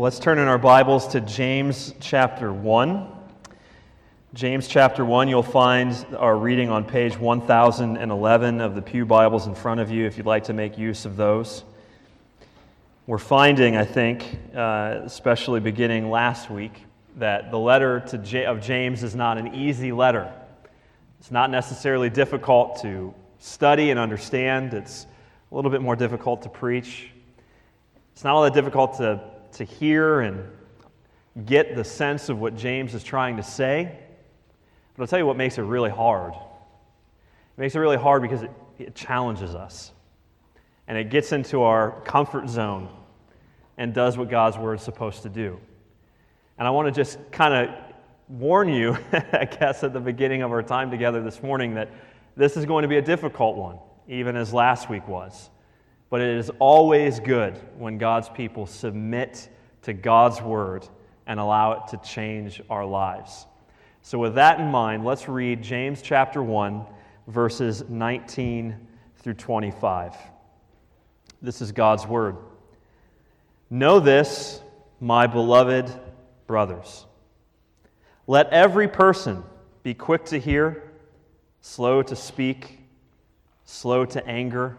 Let's turn in our Bibles to James chapter 1. James chapter 1, you'll find our reading on page 1011 of the Pew Bibles in front of you if you'd like to make use of those. We're finding, I think, uh, especially beginning last week, that the letter to J- of James is not an easy letter. It's not necessarily difficult to study and understand, it's a little bit more difficult to preach. It's not all that difficult to to hear and get the sense of what James is trying to say. But I'll tell you what makes it really hard. It makes it really hard because it, it challenges us and it gets into our comfort zone and does what God's word is supposed to do. And I want to just kind of warn you, I guess, at the beginning of our time together this morning that this is going to be a difficult one, even as last week was. But it is always good when God's people submit to God's word and allow it to change our lives. So, with that in mind, let's read James chapter 1, verses 19 through 25. This is God's word. Know this, my beloved brothers. Let every person be quick to hear, slow to speak, slow to anger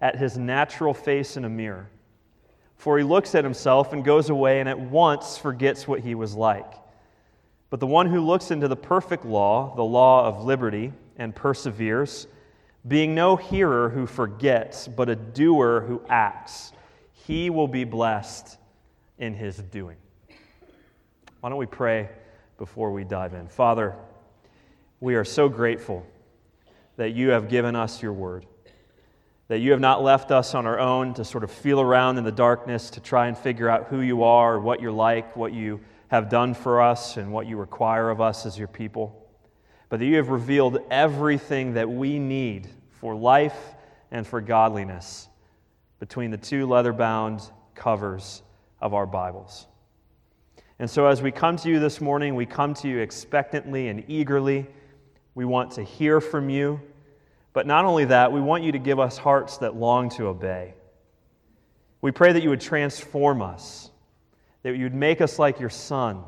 at his natural face in a mirror. For he looks at himself and goes away and at once forgets what he was like. But the one who looks into the perfect law, the law of liberty, and perseveres, being no hearer who forgets, but a doer who acts, he will be blessed in his doing. Why don't we pray before we dive in? Father, we are so grateful that you have given us your word that you have not left us on our own to sort of feel around in the darkness to try and figure out who you are, what you're like, what you have done for us, and what you require of us as your people. But that you have revealed everything that we need for life and for godliness between the two leather bound covers of our Bibles. And so, as we come to you this morning, we come to you expectantly and eagerly. We want to hear from you. But not only that, we want you to give us hearts that long to obey. We pray that you would transform us, that you would make us like your Son,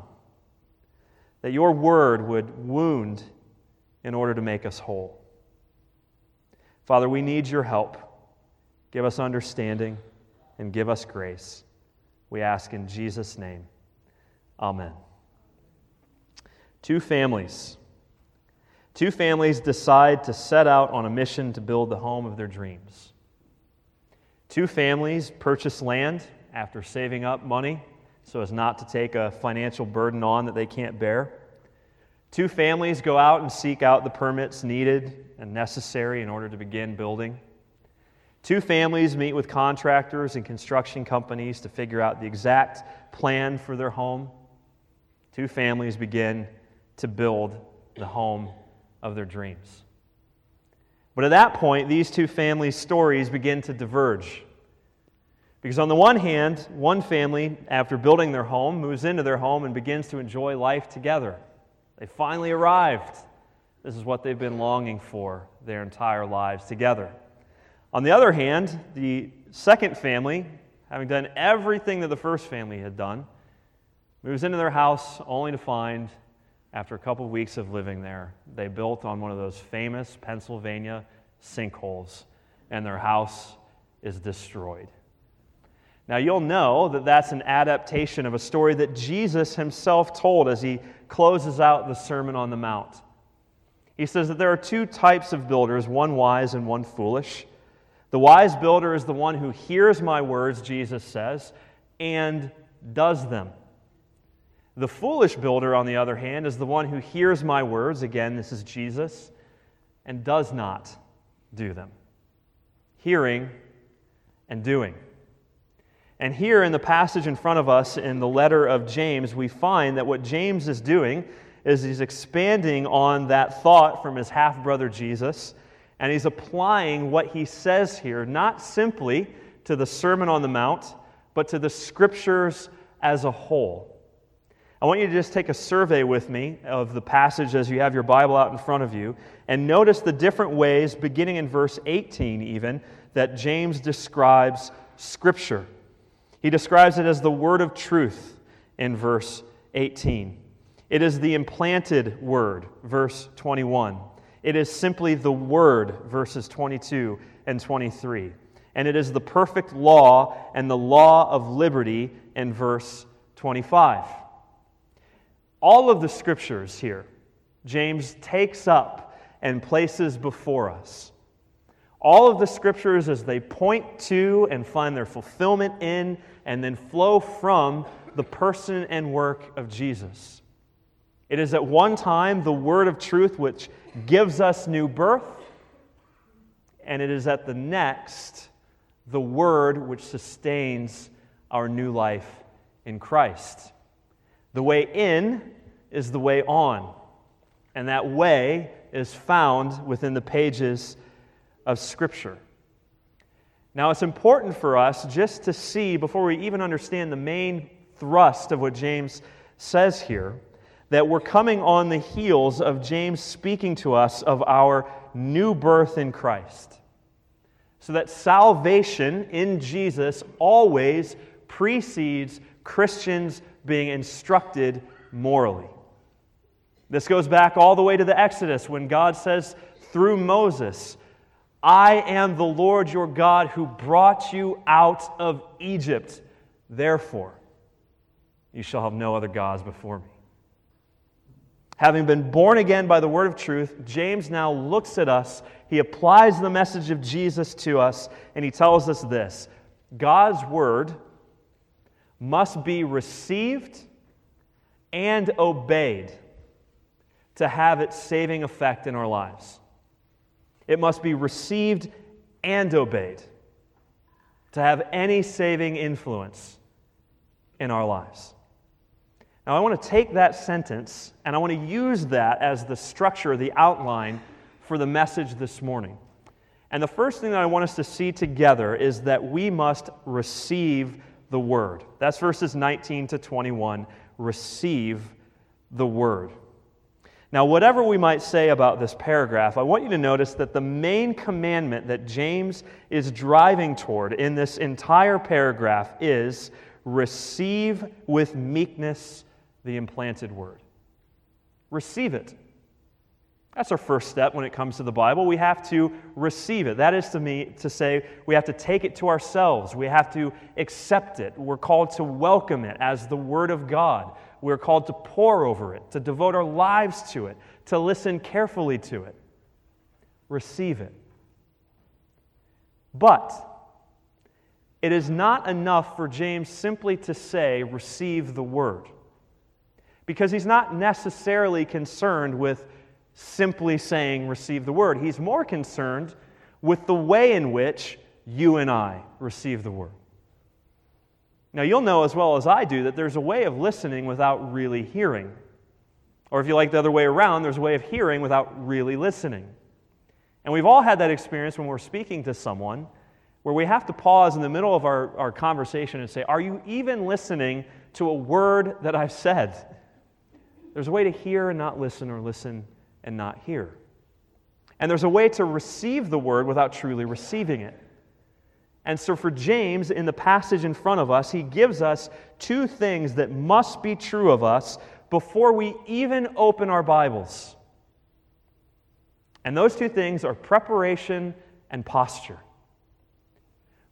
that your word would wound in order to make us whole. Father, we need your help. Give us understanding and give us grace. We ask in Jesus' name. Amen. Two families two families decide to set out on a mission to build the home of their dreams. Two families purchase land after saving up money so as not to take a financial burden on that they can't bear. Two families go out and seek out the permits needed and necessary in order to begin building. Two families meet with contractors and construction companies to figure out the exact plan for their home. Two families begin to build the home of their dreams. But at that point, these two families' stories begin to diverge. Because on the one hand, one family, after building their home, moves into their home and begins to enjoy life together. They finally arrived. This is what they've been longing for their entire lives together. On the other hand, the second family, having done everything that the first family had done, moves into their house only to find after a couple of weeks of living there, they built on one of those famous Pennsylvania sinkholes, and their house is destroyed. Now, you'll know that that's an adaptation of a story that Jesus himself told as he closes out the Sermon on the Mount. He says that there are two types of builders, one wise and one foolish. The wise builder is the one who hears my words, Jesus says, and does them. The foolish builder, on the other hand, is the one who hears my words, again, this is Jesus, and does not do them. Hearing and doing. And here in the passage in front of us in the letter of James, we find that what James is doing is he's expanding on that thought from his half brother Jesus, and he's applying what he says here, not simply to the Sermon on the Mount, but to the scriptures as a whole. I want you to just take a survey with me of the passage as you have your Bible out in front of you and notice the different ways, beginning in verse 18 even, that James describes Scripture. He describes it as the word of truth in verse 18. It is the implanted word, verse 21. It is simply the word, verses 22 and 23. And it is the perfect law and the law of liberty in verse 25 all of the scriptures here, James takes up and places before us. All of the scriptures as they point to and find their fulfillment in and then flow from the person and work of Jesus. It is at one time the word of truth which gives us new birth, and it is at the next the word which sustains our new life in Christ. The way in is the way on, and that way is found within the pages of Scripture. Now, it's important for us just to see, before we even understand the main thrust of what James says here, that we're coming on the heels of James speaking to us of our new birth in Christ. So that salvation in Jesus always precedes Christians being instructed morally. This goes back all the way to the Exodus when God says through Moses, I am the Lord your God who brought you out of Egypt. Therefore, you shall have no other gods before me. Having been born again by the word of truth, James now looks at us. He applies the message of Jesus to us, and he tells us this God's word must be received and obeyed to have its saving effect in our lives. It must be received and obeyed to have any saving influence in our lives. Now, I want to take that sentence and I want to use that as the structure, the outline for the message this morning. And the first thing that I want us to see together is that we must receive the word. That's verses 19 to 21. Receive the word. Now, whatever we might say about this paragraph, I want you to notice that the main commandment that James is driving toward in this entire paragraph is receive with meekness the implanted word. Receive it. That's our first step when it comes to the Bible. We have to receive it. That is to me to say we have to take it to ourselves. We have to accept it. We're called to welcome it as the word of God. We're called to pore over it, to devote our lives to it, to listen carefully to it. Receive it. But it is not enough for James simply to say, receive the word. Because he's not necessarily concerned with simply saying, receive the word. He's more concerned with the way in which you and I receive the word. Now, you'll know as well as I do that there's a way of listening without really hearing. Or if you like the other way around, there's a way of hearing without really listening. And we've all had that experience when we're speaking to someone where we have to pause in the middle of our, our conversation and say, Are you even listening to a word that I've said? There's a way to hear and not listen, or listen and not hear. And there's a way to receive the word without truly receiving it. And so, for James, in the passage in front of us, he gives us two things that must be true of us before we even open our Bibles. And those two things are preparation and posture.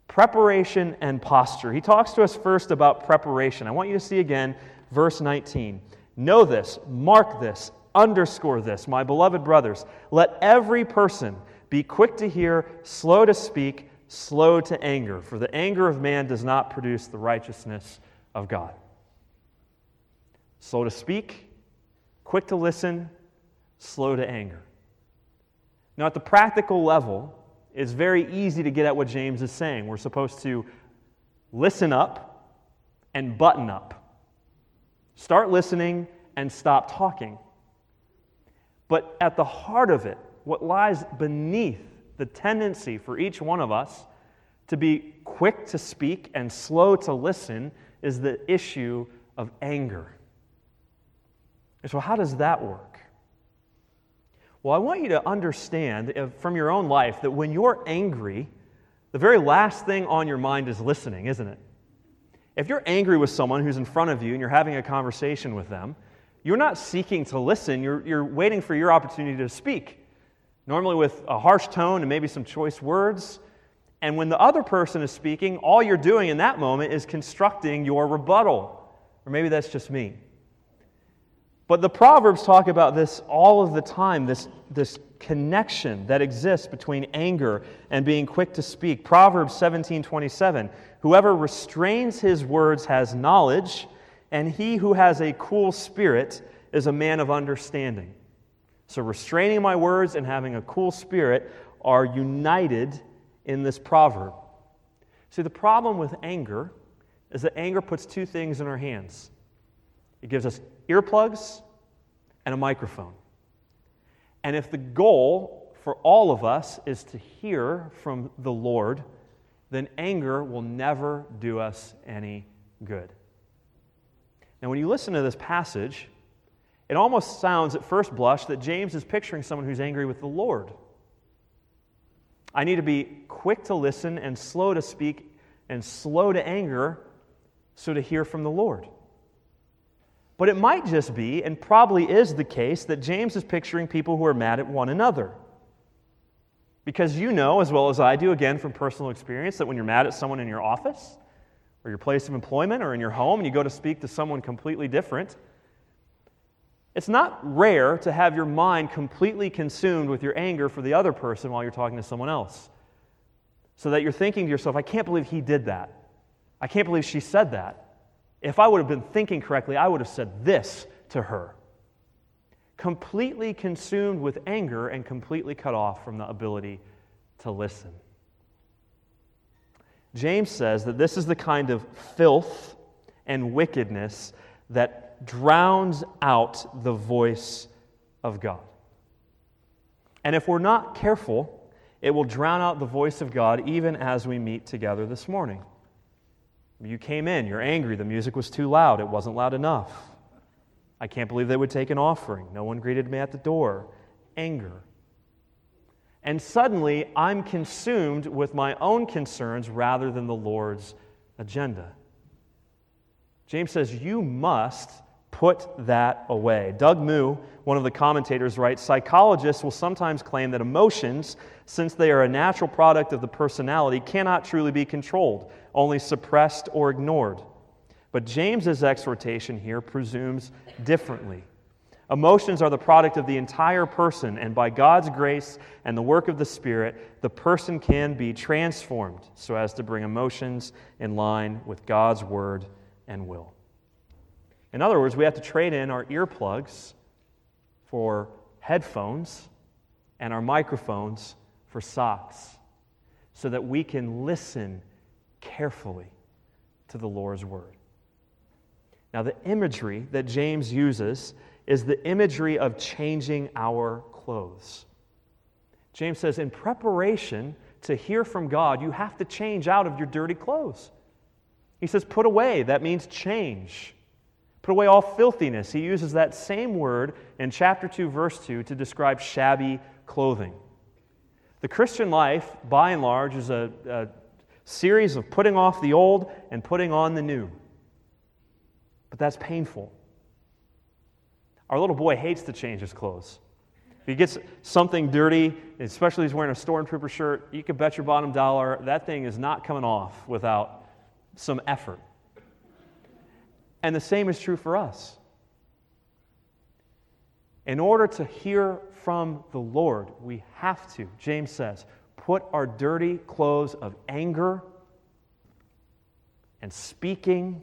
Preparation and posture. He talks to us first about preparation. I want you to see again verse 19. Know this, mark this, underscore this, my beloved brothers. Let every person be quick to hear, slow to speak slow to anger, for the anger of man does not produce the righteousness of God. Slow to speak, quick to listen, slow to anger. Now, at the practical level, it's very easy to get at what James is saying. We're supposed to listen up and button up. Start listening and stop talking. But at the heart of it, what lies beneath the tendency for each one of us to be quick to speak and slow to listen is the issue of anger. And so, how does that work? Well, I want you to understand uh, from your own life that when you're angry, the very last thing on your mind is listening, isn't it? If you're angry with someone who's in front of you and you're having a conversation with them, you're not seeking to listen, you're, you're waiting for your opportunity to speak. Normally with a harsh tone and maybe some choice words. And when the other person is speaking, all you're doing in that moment is constructing your rebuttal. Or maybe that's just me. But the Proverbs talk about this all of the time this, this connection that exists between anger and being quick to speak. Proverbs 17 27. Whoever restrains his words has knowledge, and he who has a cool spirit is a man of understanding. So, restraining my words and having a cool spirit are united in this proverb. See, the problem with anger is that anger puts two things in our hands it gives us earplugs and a microphone. And if the goal for all of us is to hear from the Lord, then anger will never do us any good. Now, when you listen to this passage, it almost sounds at first blush that James is picturing someone who's angry with the Lord. I need to be quick to listen and slow to speak and slow to anger so to hear from the Lord. But it might just be, and probably is the case, that James is picturing people who are mad at one another. Because you know, as well as I do, again from personal experience, that when you're mad at someone in your office, or your place of employment or in your home and you go to speak to someone completely different, it's not rare to have your mind completely consumed with your anger for the other person while you're talking to someone else. So that you're thinking to yourself, I can't believe he did that. I can't believe she said that. If I would have been thinking correctly, I would have said this to her. Completely consumed with anger and completely cut off from the ability to listen. James says that this is the kind of filth and wickedness that drowns out the voice of God. And if we're not careful, it will drown out the voice of God even as we meet together this morning. You came in, you're angry, the music was too loud, it wasn't loud enough. I can't believe they would take an offering. No one greeted me at the door. Anger and suddenly I'm consumed with my own concerns rather than the Lord's agenda. James says, You must put that away. Doug Moo, one of the commentators, writes Psychologists will sometimes claim that emotions, since they are a natural product of the personality, cannot truly be controlled, only suppressed or ignored. But James's exhortation here presumes differently. Emotions are the product of the entire person, and by God's grace and the work of the Spirit, the person can be transformed so as to bring emotions in line with God's word and will. In other words, we have to trade in our earplugs for headphones and our microphones for socks so that we can listen carefully to the Lord's word. Now, the imagery that James uses is the imagery of changing our clothes. James says, in preparation to hear from God, you have to change out of your dirty clothes. He says, put away. That means change. Put away all filthiness. He uses that same word in chapter 2, verse 2 to describe shabby clothing. The Christian life, by and large, is a, a series of putting off the old and putting on the new. But that's painful. Our little boy hates to change his clothes. If he gets something dirty, especially if he's wearing a stormtrooper shirt, you can bet your bottom dollar that thing is not coming off without some effort. And the same is true for us. In order to hear from the Lord, we have to, James says, put our dirty clothes of anger and speaking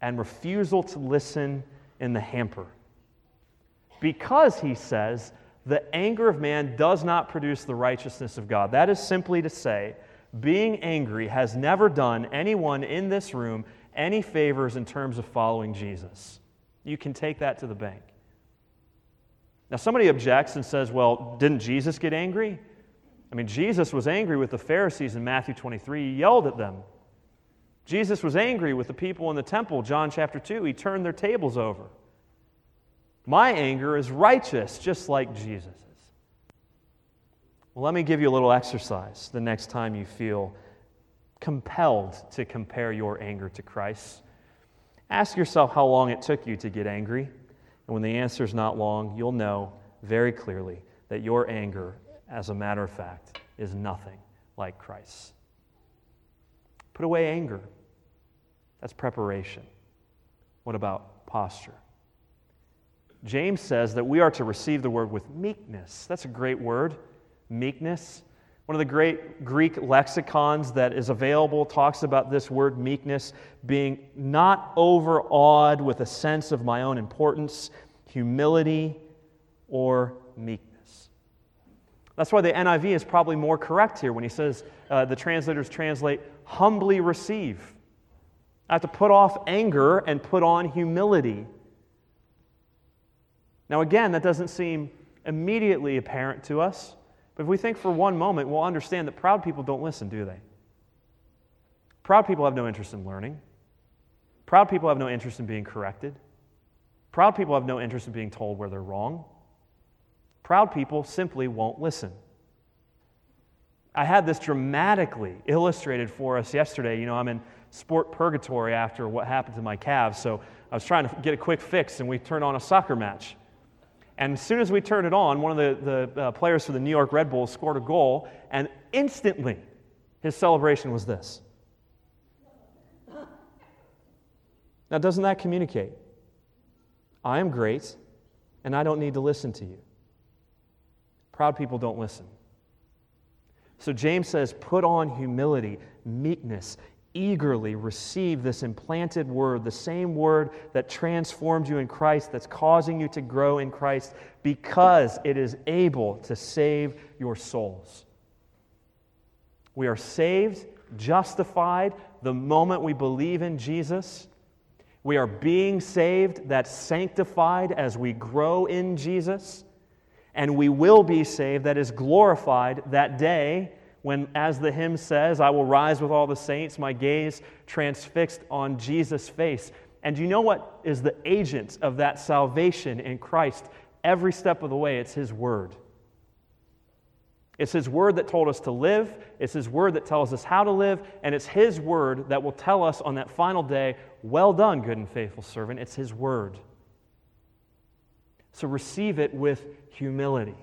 and refusal to listen in the hamper because he says, the anger of man does not produce the righteousness of God. That is simply to say, being angry has never done anyone in this room any favors in terms of following Jesus. You can take that to the bank. Now, somebody objects and says, well, didn't Jesus get angry? I mean, Jesus was angry with the Pharisees in Matthew 23. He yelled at them. Jesus was angry with the people in the temple, John chapter 2. He turned their tables over. My anger is righteous, just like Jesus' Well, let me give you a little exercise the next time you feel compelled to compare your anger to Christ. Ask yourself how long it took you to get angry. And when the answer is not long, you'll know very clearly that your anger, as a matter of fact, is nothing like Christ's. Put away anger. That's preparation. What about posture? James says that we are to receive the word with meekness. That's a great word meekness. One of the great Greek lexicons that is available talks about this word meekness being not overawed with a sense of my own importance, humility, or meekness. That's why the NIV is probably more correct here when he says uh, the translators translate humbly receive. I have to put off anger and put on humility. Now, again, that doesn't seem immediately apparent to us. But if we think for one moment, we'll understand that proud people don't listen, do they? Proud people have no interest in learning. Proud people have no interest in being corrected. Proud people have no interest in being told where they're wrong. Proud people simply won't listen. I had this dramatically illustrated for us yesterday. You know, I'm in sport purgatory after what happened to my calves, so I was trying to get a quick fix, and we turned on a soccer match. And as soon as we turned it on, one of the, the uh, players for the New York Red Bulls scored a goal, and instantly his celebration was this. Now, doesn't that communicate? I am great, and I don't need to listen to you. Proud people don't listen. So James says, put on humility, meekness, eagerly receive this implanted word, the same word that transformed you in Christ, that's causing you to grow in Christ, because it is able to save your souls. We are saved, justified the moment we believe in Jesus. We are being saved, that's sanctified as we grow in Jesus. And we will be saved, that is glorified that day when, as the hymn says, I will rise with all the saints, my gaze transfixed on Jesus' face. And you know what is the agent of that salvation in Christ every step of the way? It's His Word. It's His Word that told us to live, it's His Word that tells us how to live, and it's His Word that will tell us on that final day, Well done, good and faithful servant. It's His Word. So receive it with humility.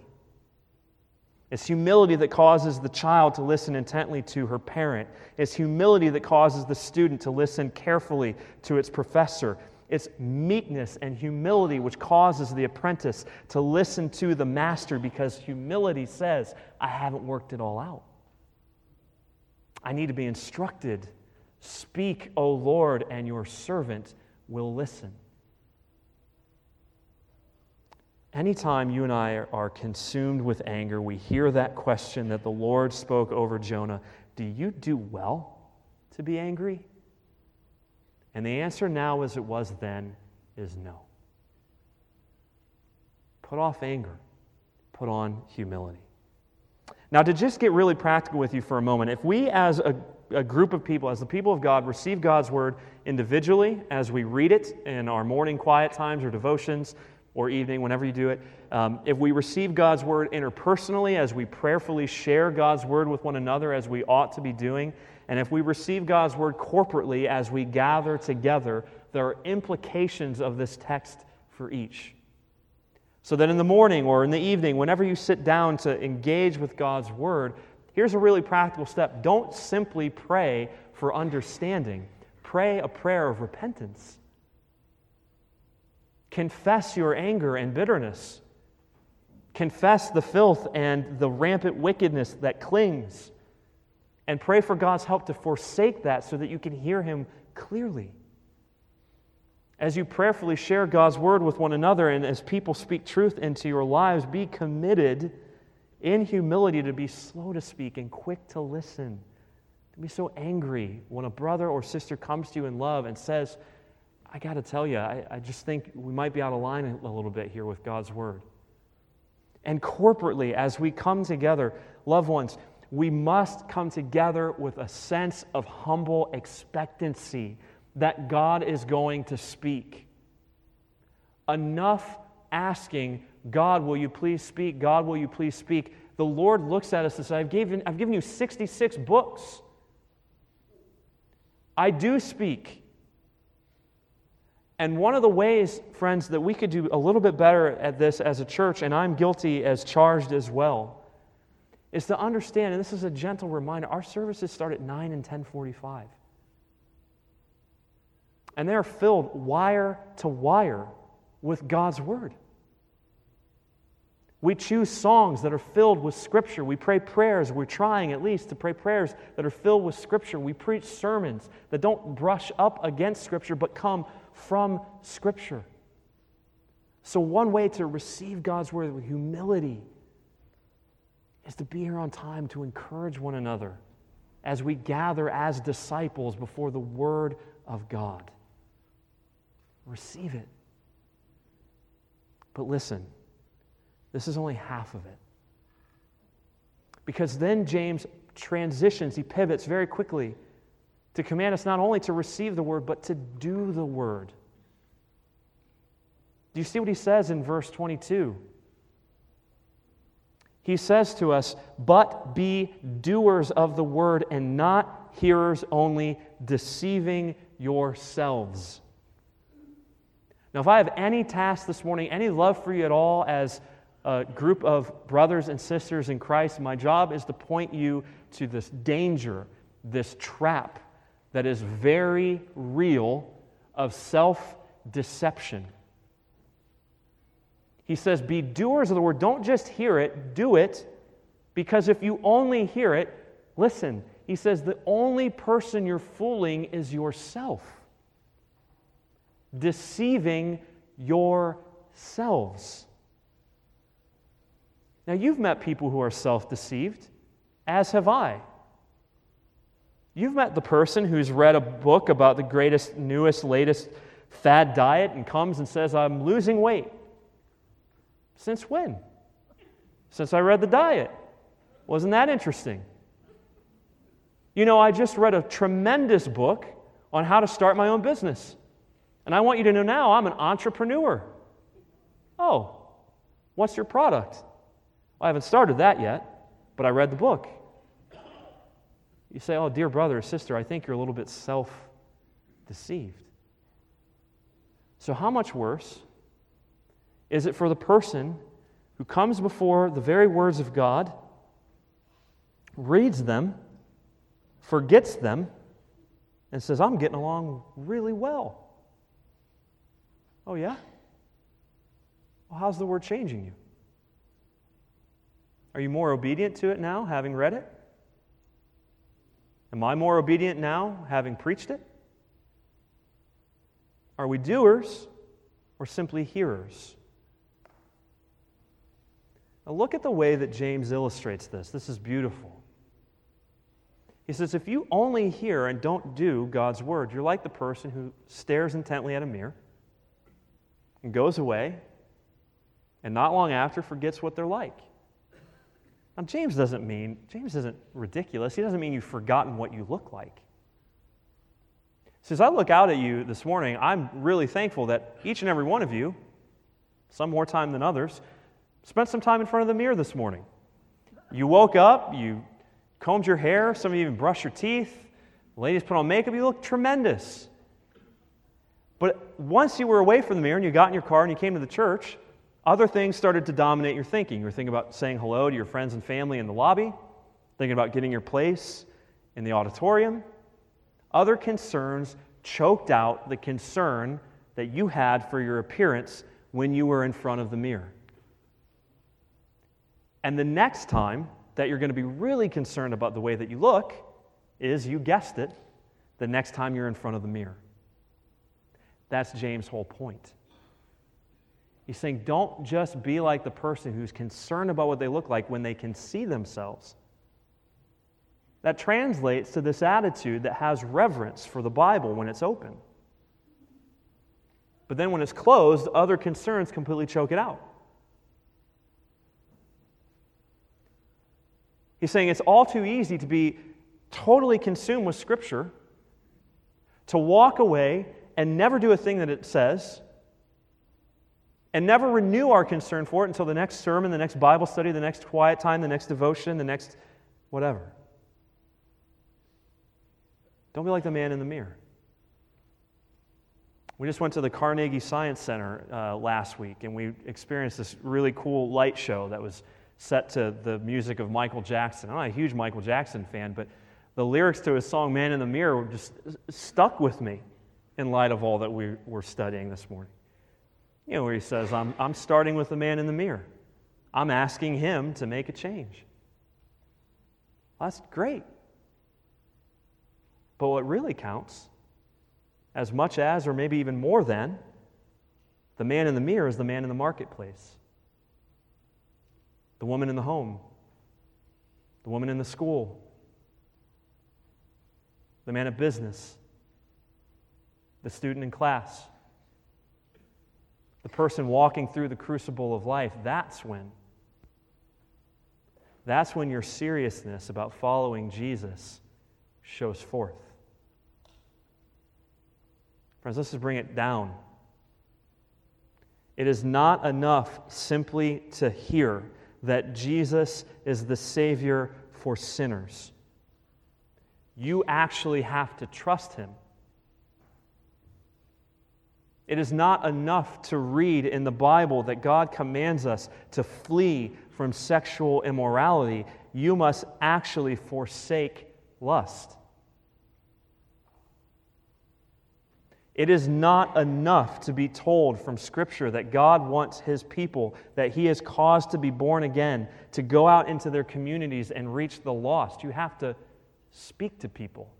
It's humility that causes the child to listen intently to her parent. It's humility that causes the student to listen carefully to its professor. It's meekness and humility which causes the apprentice to listen to the master because humility says, I haven't worked it all out. I need to be instructed. Speak, O Lord, and your servant will listen. Anytime you and I are consumed with anger, we hear that question that the Lord spoke over Jonah Do you do well to be angry? And the answer now, as it was then, is no. Put off anger, put on humility. Now, to just get really practical with you for a moment, if we as a, a, group of people, as the people of God, receive God's word individually as we read it in our morning quiet times or devotions, or evening, whenever you do it. Um, if we receive God's word interpersonally, as we prayerfully share God's word with one another, as we ought to be doing, and if we receive God's word corporately as we gather together, there are implications of this text for each. So that in the morning or in the evening, whenever you sit down to engage with God's word, here's a really practical step. Don't simply pray for understanding, pray a prayer of repentance. Confess your anger and bitterness. Confess the filth and the rampant wickedness that clings. And pray for God's help to forsake that so that you can hear Him clearly. As you prayerfully share God's word with one another and as people speak truth into your lives, be committed in humility to be slow to speak and quick to listen Don't be so angry when a brother or sister comes to you in love and says, I got to tell you, I, I just think we might be out of line a little bit here with God's word. And corporately, as we come together, loved ones, we must come together with a sense of humble expectancy that God is going to speak. Enough asking, God, will you please speak? God, will you please speak? The Lord looks at us and says, I've given, I've given you 66 books. I do speak. And one of the ways, friends, that we could do a little bit better at this as a church, and I'm guilty as charged as well, is to understand, and this is a gentle reminder, our services start at 9 and 1045. And they're filled wire to wire with God's word. We choose songs that are filled with Scripture. We pray prayers. We're trying at least to pray prayers that are filled with Scripture. We preach sermons that don't brush up against Scripture but come from Scripture. So, one way to receive God's Word with humility is to be here on time to encourage one another as we gather as disciples before the Word of God. Receive it. But listen. This is only half of it. Because then James transitions, he pivots very quickly to command us not only to receive the word, but to do the word. Do you see what he says in verse 22? He says to us, But be doers of the word and not hearers only, deceiving yourselves. Now, if I have any task this morning, any love for you at all as a group of brothers and sisters in Christ, my job is to point you to this danger, this trap that is very real of self deception. He says, Be doers of the word. Don't just hear it, do it. Because if you only hear it, listen, he says, the only person you're fooling is yourself, deceiving yourselves. Now, you've met people who are self deceived, as have I. You've met the person who's read a book about the greatest, newest, latest fad diet and comes and says, I'm losing weight. Since when? Since I read the diet. Wasn't that interesting? You know, I just read a tremendous book on how to start my own business. And I want you to know now I'm an entrepreneur. Oh, what's your product? I haven't started that yet, but I read the book. You say, Oh, dear brother or sister, I think you're a little bit self deceived. So, how much worse is it for the person who comes before the very words of God, reads them, forgets them, and says, I'm getting along really well? Oh, yeah? Well, how's the word changing you? Are you more obedient to it now, having read it? Am I more obedient now, having preached it? Are we doers or simply hearers? Now, look at the way that James illustrates this. This is beautiful. He says, If you only hear and don't do God's word, you're like the person who stares intently at a mirror and goes away, and not long after forgets what they're like. Now, James doesn't mean, James isn't ridiculous. He doesn't mean you've forgotten what you look like. So, as I look out at you this morning, I'm really thankful that each and every one of you, some more time than others, spent some time in front of the mirror this morning. You woke up, you combed your hair, some of you even brushed your teeth. Ladies put on makeup, you look tremendous. But once you were away from the mirror and you got in your car and you came to the church, other things started to dominate your thinking. You were thinking about saying hello to your friends and family in the lobby, thinking about getting your place in the auditorium. Other concerns choked out the concern that you had for your appearance when you were in front of the mirror. And the next time that you're going to be really concerned about the way that you look is, you guessed it, the next time you're in front of the mirror. That's James' whole point. He's saying, don't just be like the person who's concerned about what they look like when they can see themselves. that translates to this attitude that has reverence for the Bible when it's open. But then when it's closed, other concerns completely choke it out. He's saying it's all too easy to be totally consumed with Scripture, to walk away and never do a thing that it says, and never renew our concern for it until the next sermon, the next Bible study, the next quiet time, the next devotion, the next whatever. Don't be like the man in the mirror. We just went to the Carnegie Science Center uh, last week and we experienced this really cool light show that was set to the music of Michael Jackson. I'm not a huge Michael Jackson fan, but the lyrics to his song Man in the Mirror just stuck with me in light of all that we were studying this morning. You know, where he says, I'm, I'm starting with the man in the mirror. I'm asking him to make a change. That's great. But what really counts, as much as, or maybe even more than, the man in the mirror is the man in the marketplace, the woman in the home, the woman in the school, the man at business, the student in class, the person walking through the crucible of life. That's when. That's when your seriousness about following Jesus shows forth. Friends, let's just bring it down. It is not enough simply to hear that Jesus is the Savior for sinners. You actually have to trust Him. It is not enough to read in the Bible that God commands us to flee from sexual immorality. You must actually forsake lust. It is not enough to be told from Scripture that God wants His people, that He has caused to be born again, to go out into their communities and reach the lost. You have to speak to people.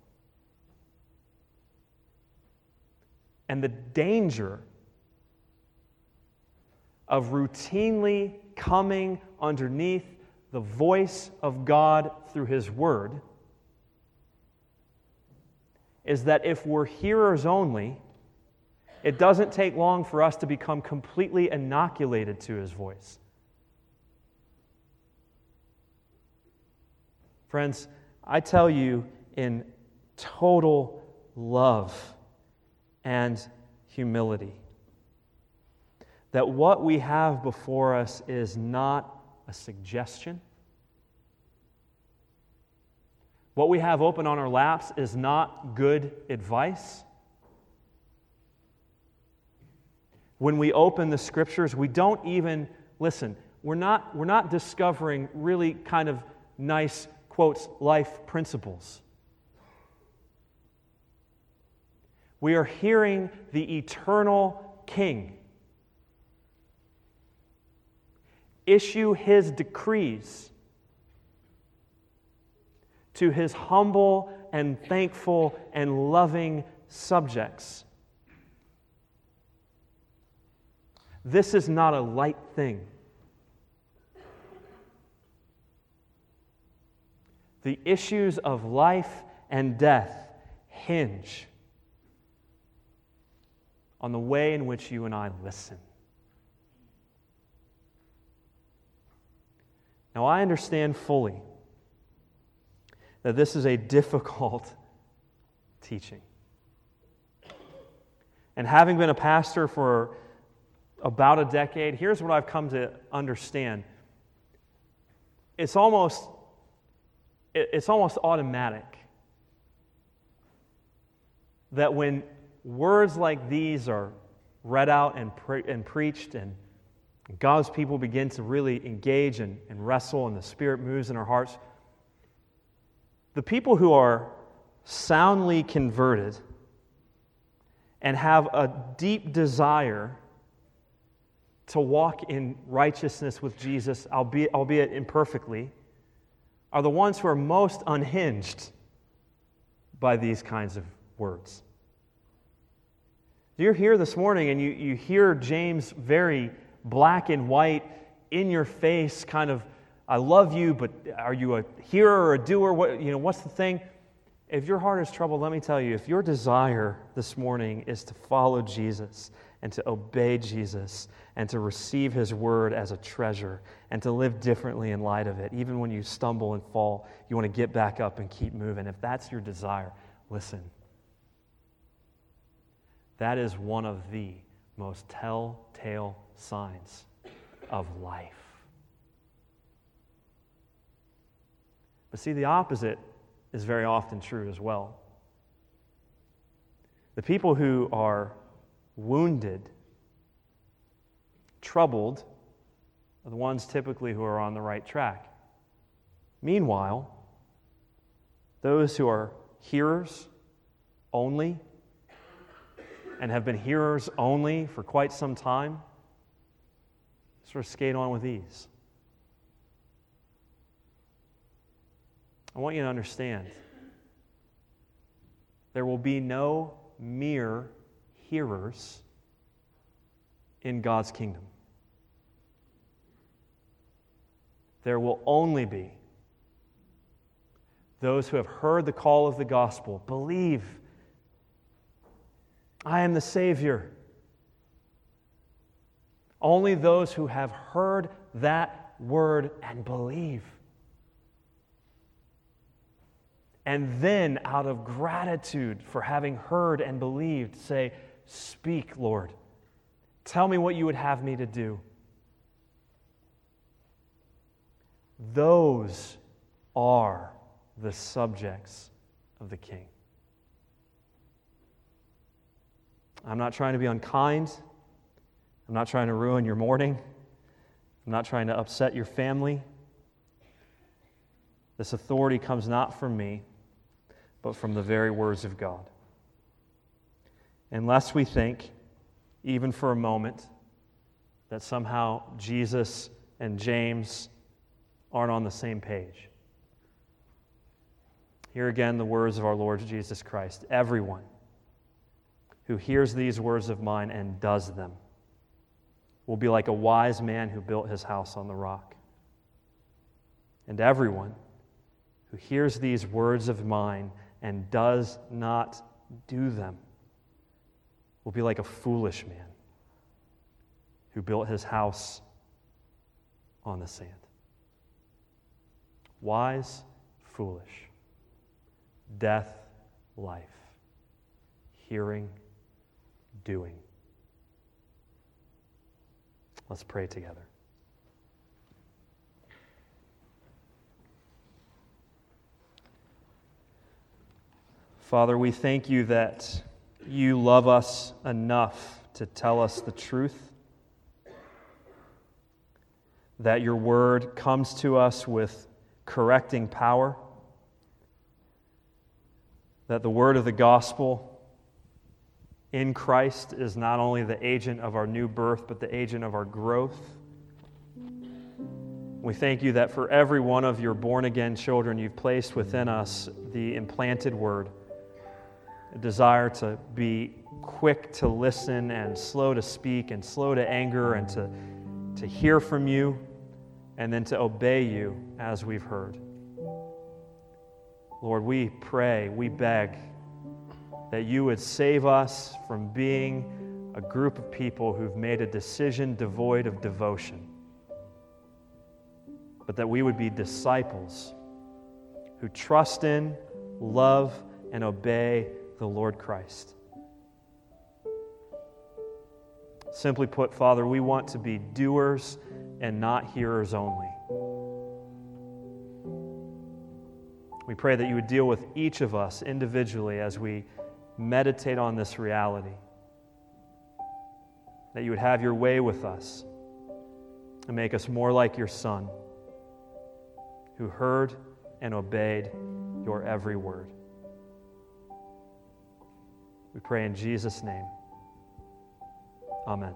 And the danger of routinely coming underneath the voice of God through His Word is that if we're hearers only, it doesn't take long for us to become completely inoculated to his voice. Friends, I tell you in total love and humility that what we have before us is not a suggestion. What we have open on our laps is not good advice. When we open the scriptures, we don't even, listen, we're not, we're not discovering really kind of nice, quotes, life principles. We are hearing the eternal King issue his decrees to his humble and thankful and loving subjects. This is not a light thing. The issues of life and death hinge on the way in which you and I listen. Now, I understand fully that this is a difficult teaching. And having been a pastor for about a decade, here's what I've come to understand. It's almost, it's almost automatic that when words like these are read out and, pre- and preached, and God's people begin to really engage and, and wrestle, and the Spirit moves in our hearts, the people who are soundly converted and have a deep desire to walk in righteousness with Jesus, albeit, albeit imperfectly, are the ones who are most unhinged by these kinds of words. You're here this morning and you, you hear James very black and white, in your face kind of I love you, but are you a hearer or a doer? What, you know, what's the thing? If your heart is troubled, let me tell you, if your desire this morning is to follow Jesus and to obey Jesus and to receive his word as a treasure and to live differently in light of it, even when you stumble and fall, you want to get back up and keep moving. If that's your desire, listen. That is one of the most telltale signs of life. But see, the opposite is very often true as well. The people who are wounded, troubled, are the ones typically who are on the right track. Meanwhile, those who are hearers only and have been hearers only for quite some time sort of skate on with ease. I want you to understand there will be no mere hearers in God's kingdom. There will only be those who have heard the call of the gospel, believe, I am the Savior. Only those who have heard that word and believe. And then, out of gratitude for having heard and believed, say, Speak, Lord. Tell me what you would have me to do. Those are the subjects of the king. I'm not trying to be unkind. I'm not trying to ruin your morning. I'm not trying to upset your family. This authority comes not from me, but from the very words of God. Unless we think, even for a moment, that somehow Jesus and James aren't on the same page. Here again, the words of our Lord Jesus Christ. Everyone who hears these words of mine and does them will be like a wise man who built his house on the rock. And everyone who hears these words of mine and does not do them will be like a foolish man who built his house on the sand. Wise, foolish. Death, life. Hearing, doing. Let's pray together. Father, we thank you that you love us enough to tell us the truth, that your word comes to us with correcting power, that the word of the gospel in Christ is not only the agent of our new birth, but the agent of our growth. We thank you that for every one of your born again children, you've placed within us the implanted word a desire to be quick to listen and slow to speak and slow to anger and to, to hear from you and then to obey you as we've heard. Lord, we pray, we beg that you would save us from being a group of people who've made a decision devoid of devotion, but that we would be disciples who trust in, love, and obey the Lord Christ. Simply put, Father, we want to be doers and not hearers only. We pray that you would deal with each of us individually as we meditate on this reality. That you would have your way with us and make us more like your Son, who heard and obeyed your every word. We pray in Jesus' name. Amen.